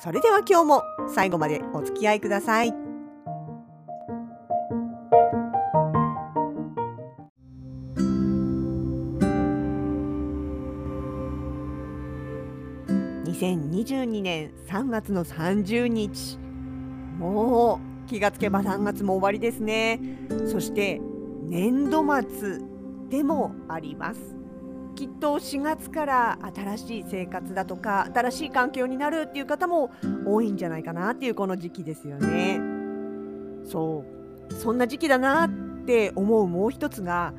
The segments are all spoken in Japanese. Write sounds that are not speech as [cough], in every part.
それでは今日も最後までお付き合いください。2022年3月の30日。もう気がつけば3月も終わりですね。そして年度末でもあります。きっと4月から新しい生活だとか新しい環境になるっていう方も多いんじゃないかなっていうこの時期ですよねそうそんな時期だなって思うもう一つが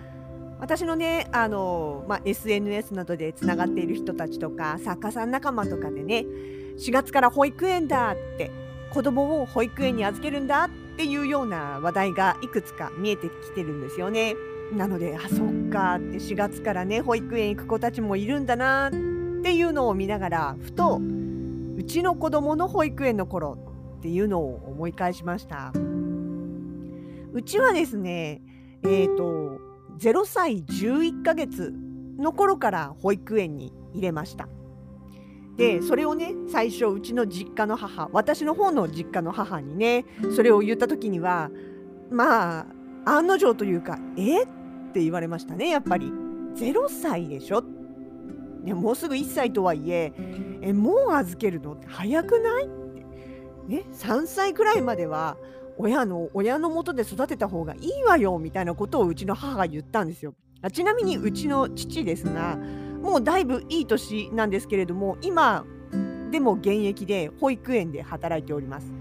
私のねあの、まあ、SNS などでつながっている人たちとか作家さん仲間とかでね4月から保育園だって子供を保育園に預けるんだっていうような話題がいくつか見えてきてるんですよね。なのであそっかって4月からね保育園行く子たちもいるんだなっていうのを見ながらふとうちの子供の保育園の頃っていうのを思い返しました。うちはですねえっ、ー、と0歳11ヶ月の頃から保育園に入れました。でそれをね最初うちの実家の母私の方の実家の母にねそれを言った時にはまあ案の定というか「えっ?」って言われましたねやっぱり。0歳でしょ？ね、もうすぐ1歳とはいええもう預けるの？って早くない？って、ね、3歳くらいまでは親の親のもとで育てた方がいいわよみたいなことをうちの母が言ったんですよ。あちなみにうちの父ですがもうだいぶいい年なんですけれども今でも現役で保育園で働いております。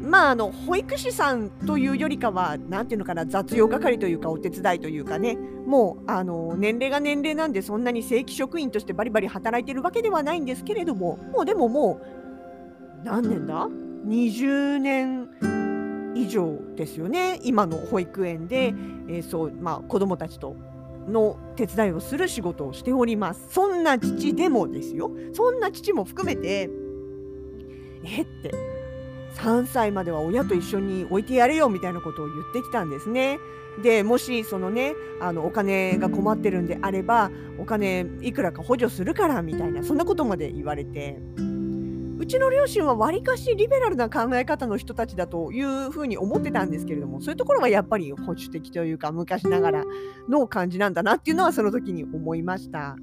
まああの保育士さんというよりかは何ていうのかな雑用係というかお手伝いというかね。もうあの年齢が年齢なんでそんなに正規職員としてバリバリ働いてるわけではないんですけれどももうでももう何年だ？20年以上ですよね今の保育園で、えー、そうまあ、子どもたちとの手伝いをする仕事をしております。そんな父でもですよ。そんな父も含めてえって3歳までは親と一緒に置いてやれよみたいなことを言ってきたんですね。でもしそのねあのお金が困ってるんであればお金いくらか補助するからみたいなそんなことまで言われてうちの両親はわりかしリベラルな考え方の人たちだというふうに思ってたんですけれどもそういうところはやっぱり保守的というか昔ながらの感じなんだなっていうのはその時に思いました。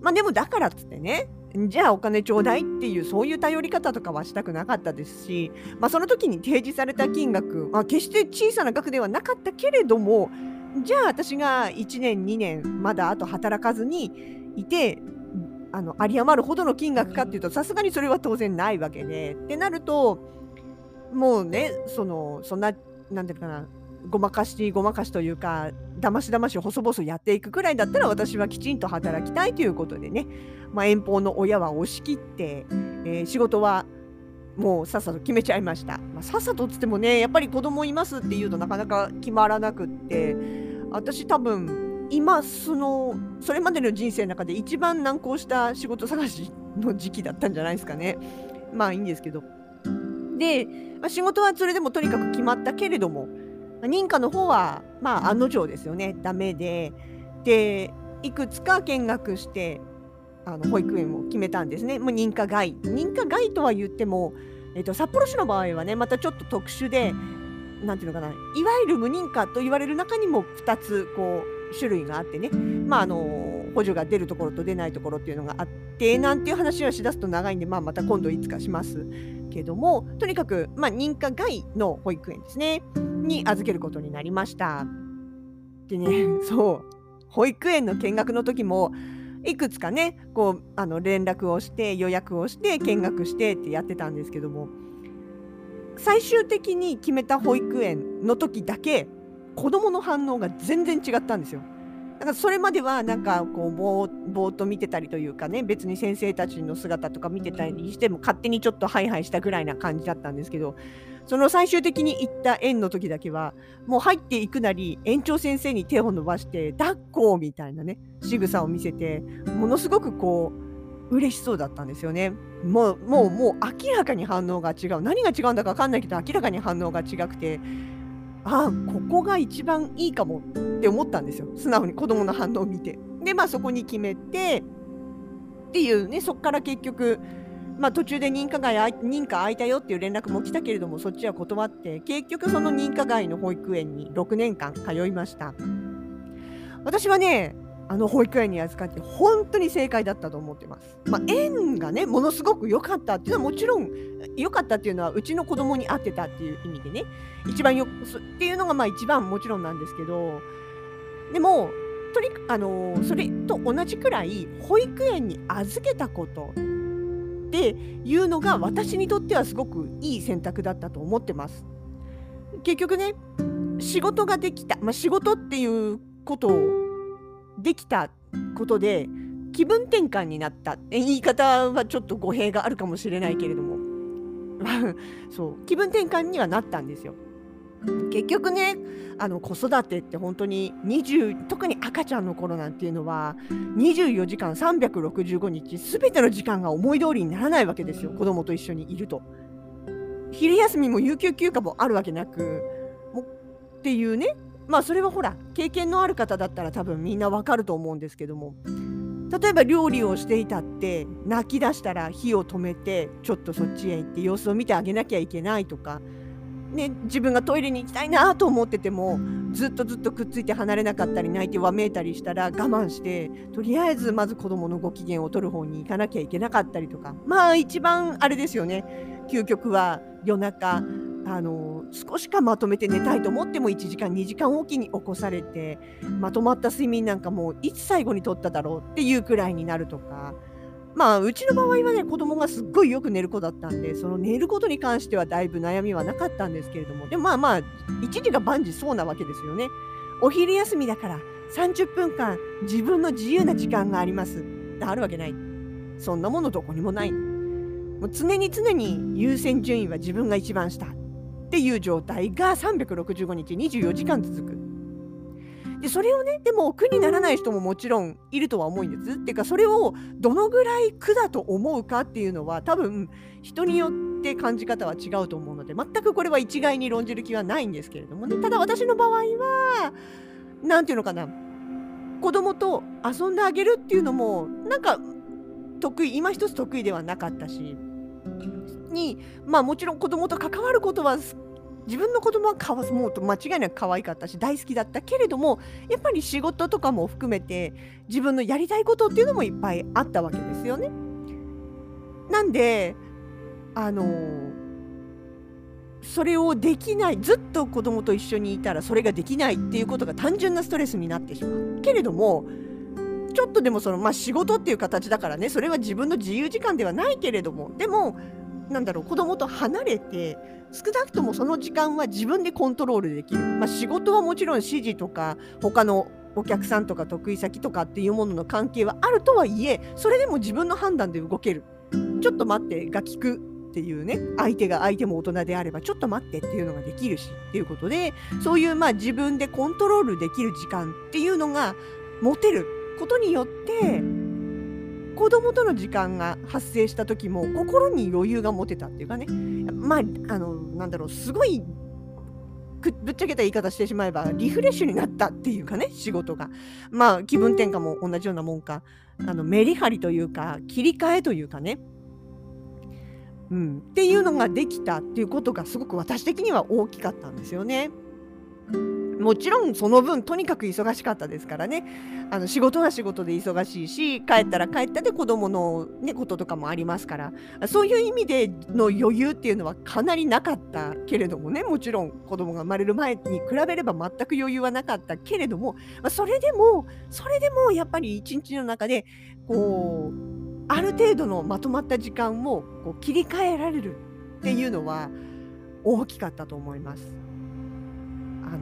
まあでもだからっつってねじゃあお金ちょうだいっていうそういう頼り方とかはしたくなかったですし、まあ、その時に提示された金額、まあ、決して小さな額ではなかったけれどもじゃあ私が1年2年まだあと働かずにいてあの有り余るほどの金額かっていうとさすがにそれは当然ないわけでってなるともうねそのそんななんていうかなごまかしごまかしというかだましだまし細々やっていくくらいだったら私はきちんと働きたいということでね、まあ、遠方の親は押し切って、えー、仕事はもうさっさと決めちゃいました、まあ、さっさとっつってもねやっぱり子供いますっていうとなかなか決まらなくって私多分今そのそれまでの人生の中で一番難航した仕事探しの時期だったんじゃないですかね。まあいいんですけど。で、まあ、仕事はそれでもとにかく決まったけれども認可の方はまあ案の定ですよね。ダメで。でいくつか見学してあの保育園を決めたんですね。もう認可外。認可外とは言っても、えーと、札幌市の場合はねまたちょっと特殊で何ていうのかな。いわゆる無認可と言われる中にも2つこう種類があってね。まああの補助が出るところと出ないところっていうのがあってなんていう話はしだすと長いんで、まあ、また今度いつかしますけどもとにかく、まあ、認可外の保育園ですねに預けることになりました。でねそう保育園の見学の時もいくつかねこうあの連絡をして予約をして見学してってやってたんですけども最終的に決めた保育園の時だけ子どもの反応が全然違ったんですよ。だからそれまではなんかこうぼーぼーっと見てたりというかね別に先生たちの姿とか見てたりしても勝手にちょっとハイハイしたぐらいな感じだったんですけどその最終的に行った園の時だけはもう入っていくなり園長先生に手を伸ばして抱っこみたいなね仕草を見せてものすごくこう嬉しそうだったんですよね。もうもうもう明らかに反応が違う。何が違うんだか分かんないけど明らかに反応が違くてああここが一番いいかもって思ったんですよ素直に子供の反応を見て。でまあそこに決めてっていうねそこから結局まあ、途中で認可外認可空いたよっていう連絡も来たけれどもそっちは断って結局その認可外の保育園に6年間通いました私はねあの保育園に預かって本当に正解だったと思ってます。まあ、園がねものすごく良かったっていうのはもちろん良かったっていうのはうちの子供に合ってたっていう意味でね一番よっていうのがまあ一番もちろんなんですけどでもとにあのそれと同じくらい保育園に預けたことっていうのが私にとってはすごくいい選択だったと思ってます。結局ね仕事ができた、まあ、仕事っていうことをできたことで気分転換になった言い方はちょっと語弊があるかもしれないけれども [laughs] そう気分転換にはなったんですよ。結局ねあの子育てって本当に20特に赤ちゃんの頃なんていうのは24時間365日全ての時間が思い通りにならないわけですよ子供と一緒にいると。昼休みも有給休暇もあるわけなくもっていうねまあそれはほら経験のある方だったら多分みんなわかると思うんですけども例えば料理をしていたって泣き出したら火を止めてちょっとそっちへ行って様子を見てあげなきゃいけないとか、ね、自分がトイレに行きたいなと思っててもずっとずっとくっついて離れなかったり泣いてわめいたりしたら我慢してとりあえずまず子どものご機嫌を取る方に行かなきゃいけなかったりとか。まあ一番あれですよね。究極は夜中あの少しかまとめて寝たいと思っても1時間2時間おきに起こされてまとまった睡眠なんかもういつ最後にとっただろうっていうくらいになるとか。まあうちの場合はね子供がすっごいよく寝る子だったんでその寝ることに関してはだいぶ悩みはなかったんですけれどもでもまあまあ一時が万事そうなわけですよね。お昼休みだから30分間自分の自由な時間がありますあるわけないそんなものどこにもないもう常に常に優先順位は自分が一番下っていう状態が365日24時間続く。でそれをねでも苦にならない人ももちろんいるとは思うんです。っていうかそれをどのぐらい苦だと思うかっていうのは多分人によって感じ方は違うと思うので全くこれは一概に論じる気はないんですけれどもねただ私の場合は何て言うのかな子供と遊んであげるっていうのもなんか得意今一つ得意ではなかったしに、まあ、もちろん子供と関わることは自分の子供はかわもうと間違いなく可愛かったし大好きだったけれどもやっぱり仕事とかも含めて自分のやりたいことっていうのもいっぱいあったわけですよね。なんであのそれをできないずっと子供と一緒にいたらそれができないっていうことが単純なストレスになってしまう。けれどもちょっとでもその、まあ、仕事っていう形だからねそれは自分の自由時間ではないけれどもでもなんだろう子供と離れて少なくともその時間は自分でコントロールできる、まあ、仕事はもちろん指示とか他のお客さんとか得意先とかっていうものの関係はあるとはいえそれでも自分の判断で動ける。ちょっと待ってが聞くっていうね相手が相手も大人であればちょっと待ってっていうのができるしっていうことでそういうまあ自分でコントロールできる時間っていうのが持てることによって子供との時間が発生した時も心に余裕が持てたっていうかね。まああのなんだろうすごいぶっちゃけた言い方してしまえばリフレッシュになったっていうかね仕事が。まあ気分転換も同じようなもんか。あのメリハリというか切り替えというかね。うん、っていうのができたっていうことがすごく私的には大きかったんですよね。もちろんその分とにかく忙しかったですからね。あの仕事は仕事で忙しいし帰ったら帰ったで子供のねこととかもありますから。そういう意味での余裕っていうのはかなりなかったけれどもね。もちろん子供が生まれる前に比べれば全く余裕はなかったけれども、ま、それでもそれでもやっぱり一日の中でこうある程度のまとまった時間をこう切り替えられるっていうのは大きかったと思います。あの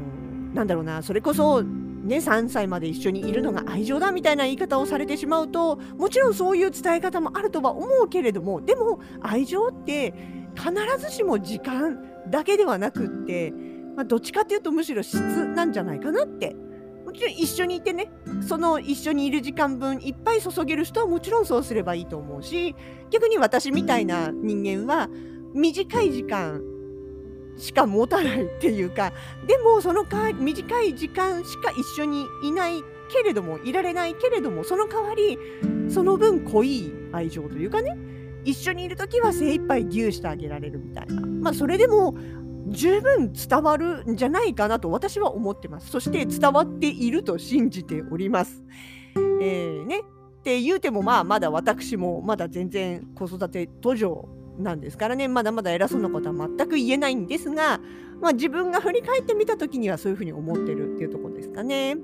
なんだろうなそれこそね、3歳まで一緒にいるのが愛情だみたいな言い方をされてしまうともちろんそういう伝え方もあるとは思うけれどもでも愛情って必ずしも時間だけではなくって、まあ、どっちかっていうとむしろ質なんじゃないかなって。もちろん一緒にいてねその一緒にいる時間分いっぱい注げる人はもちろんそうすればいいと思うし逆に私みたいな人間は短い時間しか持たないっていうかでもそのか短い時間しか一緒にいないけれどもいられないけれどもその代わりその分濃い愛情というかね一緒にいる時は精一杯ギューしてあげられるみたいな。まあそれでも十分伝わるんじゃないかなと私は思ってます。そして伝わっていると信じております。えー、ね。って言うてもまあまだ私もまだ全然子育て途上なんですからねまだまだ偉そうなことは全く言えないんですが、まあ、自分が振り返ってみた時にはそういうふうに思ってるっていうところですかね。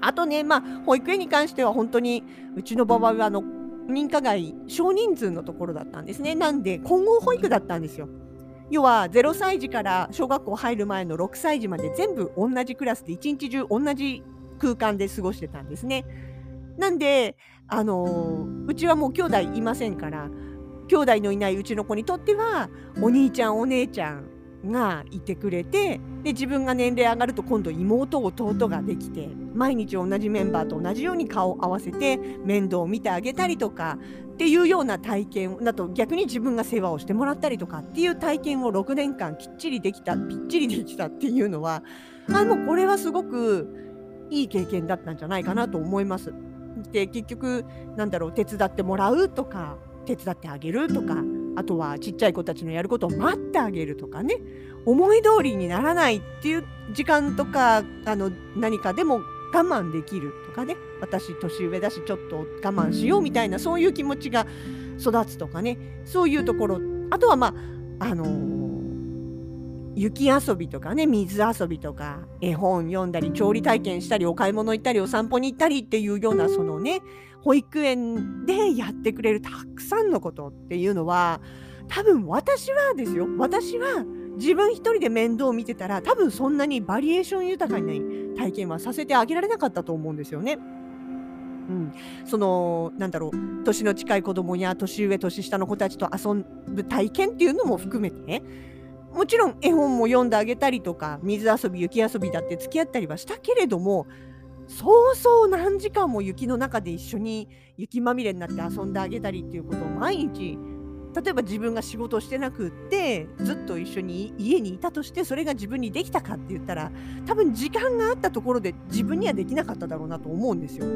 あとね、まあ、保育園に関しては本当にうちの場合はあの認可外少人数のところだったんですね。なんで混合保育だったんですよ。要は0歳児から小学校入る前の6歳児まで全部同じクラスで一日中同じ空間で過ごしてたんですね。なんで、あのうちはもう兄弟いませんから兄弟のいないうちの子にとってはお兄ちゃんお姉ちゃんがいてくれてで自分が年齢上がると今度妹弟ができて毎日同じメンバーと同じように顔を合わせて面倒を見てあげたりとかっていうような体験だと逆に自分が世話をしてもらったりとかっていう体験を6年間きっちりできたぴっちりできたっていうのはあもうこれはすごくいい経験だったんじゃないかなと思います。で結局なんだろう手伝ってもらうとか手伝ってあげるとかあとはちっちゃい子たちのやることを待ってあげるとかね。思い通りにならないっていう時間とかあの何かでも我慢できるとかね。私年上だしちょっと我慢しようみたいなそういう気持ちが育つとかね。そういうところ。あとはまああのー、雪遊びとかね。水遊びとか。絵本読んだり調理体験したりお買い物行ったりお散歩に行ったりっていうようなそのね保育園でやってくれるたくさんのことっていうのは多分私はですよ。私は自分一人で面倒を見てたら多分そんなにバリエーション豊かに体験はさせてあげられなかったと思うんですよね。うん、そのなんだろう。年の近い子供や年上年下の子たちと遊ぶ体験っていうのも含めてもちろん絵本も読んであげたりとか水遊び雪遊びだって付き合ったりはしたけれどもそうそう何時間も雪の中で一緒に雪まみれになって遊んであげたりっていうことを毎日例えば自分が仕事してなくってずっと一緒に家にいたとしてそれが自分にできたかって言ったら多分時間があったところで自分にはできなかっただろうなと思うんですよ。う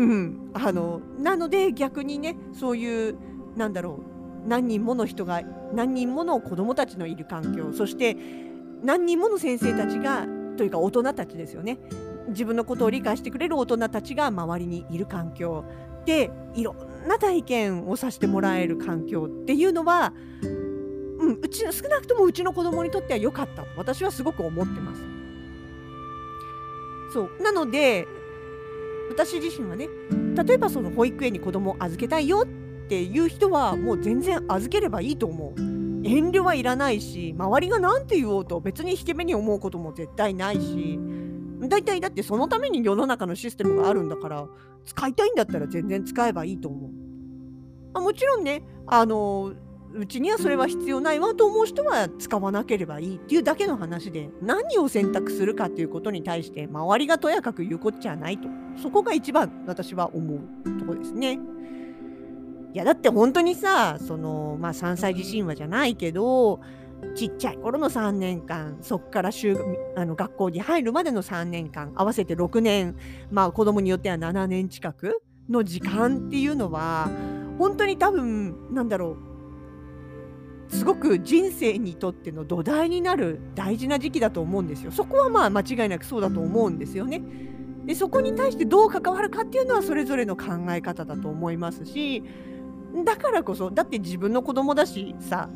ん、あのなので逆にねそういうなんだろう何人もの人が何人もの子どもたちのいる環境そして何人もの先生たちがというか大人たちですよね自分のことを理解してくれる大人たちが周りにいる環境でいろんな体験をさせてもらえる環境っていうのは、うん、うち少なくともうちの子供にとっては良かったと私はすごく思ってます。そうなので私自身はね例えばその保育園に子供を預けたいよっていう人はもう全然預ければいいと思う。遠慮はいらないし周りが何て言おうと別に引け目に思うことも絶対ないし大体だってそのために世の中のシステムがあるんだから使いたいんだったら全然使えばいいと思う。あもちろんねあのうちにはそれは必要ないわと思う人は使わなければいいっていうだけの話で何を選択するかっていうことに対して周りがとやかく言うこっちゃないとそこが一番私は思うとこですね。いやだって本当にさそのまあ3歳児神話じゃないけどちっちゃい頃の3年間そこから就あの学校に入るまでの3年間合わせて6年まあ子供によっては7年近くの時間っていうのは本当に多分なんだろうすごく人生にとっての土台になる大事な時期だと思うんですよ。そこはまあ間違いなくそうだと思うんですよね。でそこに対してどう関わるかっていうのはそれぞれの考え方だと思いますしだからこそだって自分の子供だしさ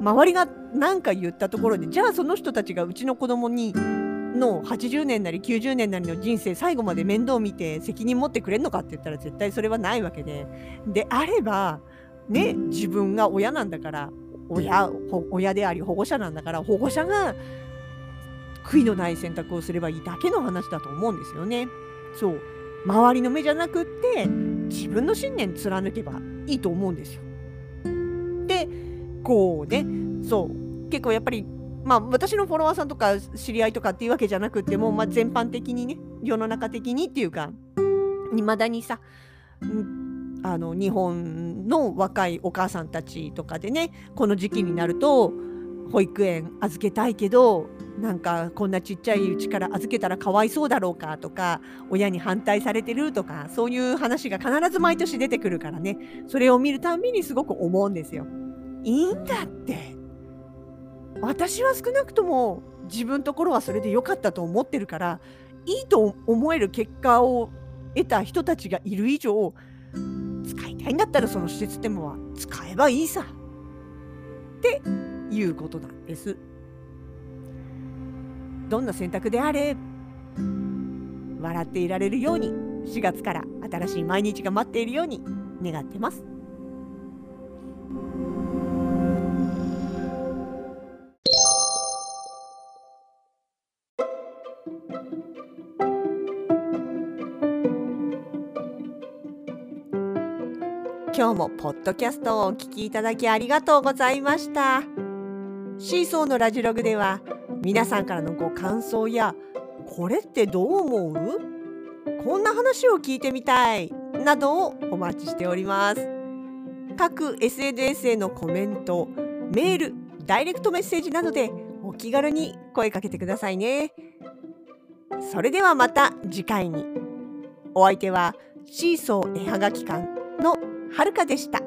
周りが何か言ったところでじゃあその人たちがうちの子供にの80年なり90年なりの人生最後まで面倒見て責任持ってくれるのかって言ったら絶対それはないわけでであればね自分が親なんだから親親であり保護者なんだから保護者が悔いのない選択をすればいいだけの話だと思うんですよね。そう周りの目じゃなくって自分の信念貫けばいいと思うんですよ。でこうねそう結構やっぱりまあ私のフォロワーさんとか知り合いとかっていうわけじゃなくても、まあ、全般的にね世の中的にっていうかいまだにさ、あの日本の若いお母さんたちとかでねこの時期になると保育園預けたいけどなんかこんなちっちゃいうちから預けたらかわいそうだろうかとか親に反対されてるとかそういう話が必ず毎年出てくるからねそれを見るたんびにすごく思うんですよ。いいんだって私は少なくとも自分ところはそれで良かったと思ってるからいいと思える結果を得た人たちがいる以上使いたいんだったらその施設でもは使えばいいさっていうことなんです。どんな選択であれ笑っていられるように4月から新しい毎日が待っているように願ってます。今日もポッドキャストをお聞きいただきありがとうございました。シーソーのラジログでは皆さんからのご感想やこれってどう思う？こんな話を聞いてみたいなどをお待ちしております。各 SNS へのコメント、メール、ダイレクトメッセージなどでお気軽に声かけてくださいね。それではまた次回に。お相手はシーソー絵はがき館のはるかでした。